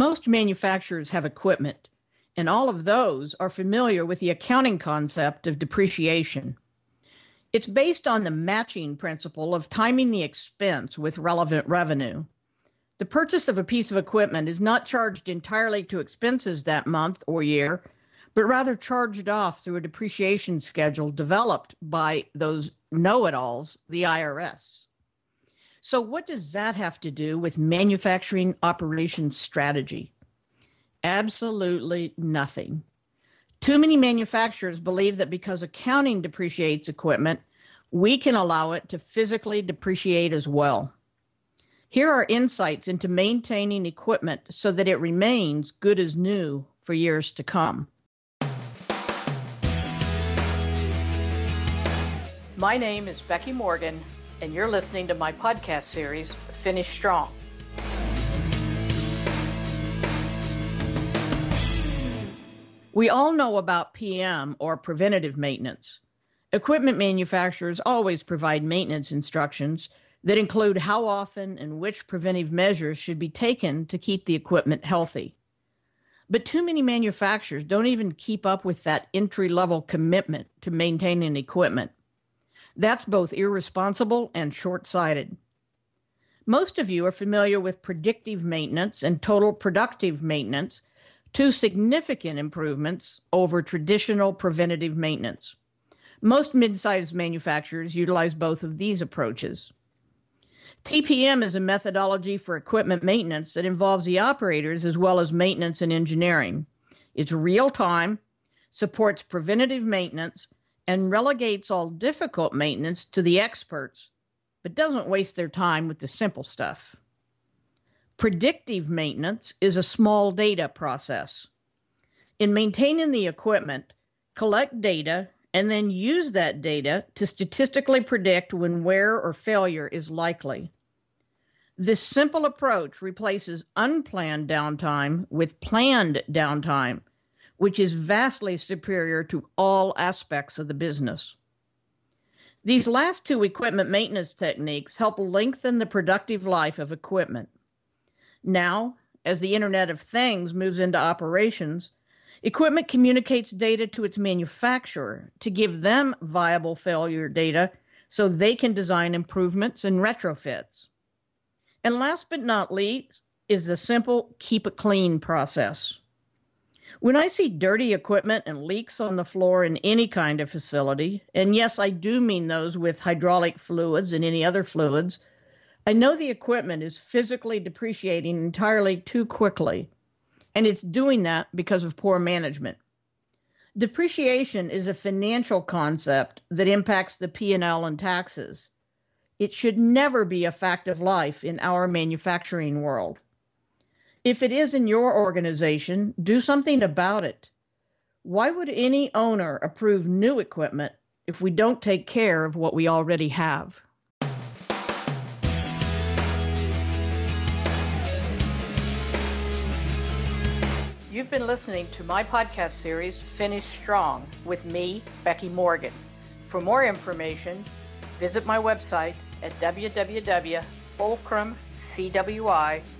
Most manufacturers have equipment, and all of those are familiar with the accounting concept of depreciation. It's based on the matching principle of timing the expense with relevant revenue. The purchase of a piece of equipment is not charged entirely to expenses that month or year, but rather charged off through a depreciation schedule developed by those know it alls, the IRS. So, what does that have to do with manufacturing operations strategy? Absolutely nothing. Too many manufacturers believe that because accounting depreciates equipment, we can allow it to physically depreciate as well. Here are insights into maintaining equipment so that it remains good as new for years to come. My name is Becky Morgan, and you're listening to my podcast series, Finish Strong. We all know about PM or preventative maintenance. Equipment manufacturers always provide maintenance instructions that include how often and which preventive measures should be taken to keep the equipment healthy. But too many manufacturers don't even keep up with that entry level commitment to maintaining equipment. That's both irresponsible and short sighted. Most of you are familiar with predictive maintenance and total productive maintenance, two significant improvements over traditional preventative maintenance. Most mid-sized manufacturers utilize both of these approaches. TPM is a methodology for equipment maintenance that involves the operators as well as maintenance and engineering. It's real time, supports preventative maintenance, and relegates all difficult maintenance to the experts, but doesn't waste their time with the simple stuff. Predictive maintenance is a small data process. In maintaining the equipment, collect data and then use that data to statistically predict when wear or failure is likely. This simple approach replaces unplanned downtime with planned downtime which is vastly superior to all aspects of the business. These last two equipment maintenance techniques help lengthen the productive life of equipment. Now, as the Internet of Things moves into operations, equipment communicates data to its manufacturer to give them viable failure data so they can design improvements and retrofits. And last but not least is the simple keep it clean process. When I see dirty equipment and leaks on the floor in any kind of facility, and yes, I do mean those with hydraulic fluids and any other fluids, I know the equipment is physically depreciating entirely too quickly, and it's doing that because of poor management. Depreciation is a financial concept that impacts the P&L and taxes. It should never be a fact of life in our manufacturing world. If it is in your organization, do something about it. Why would any owner approve new equipment if we don't take care of what we already have? You've been listening to my podcast series, Finish Strong, with me, Becky Morgan. For more information, visit my website at www.fulcrumcwi.com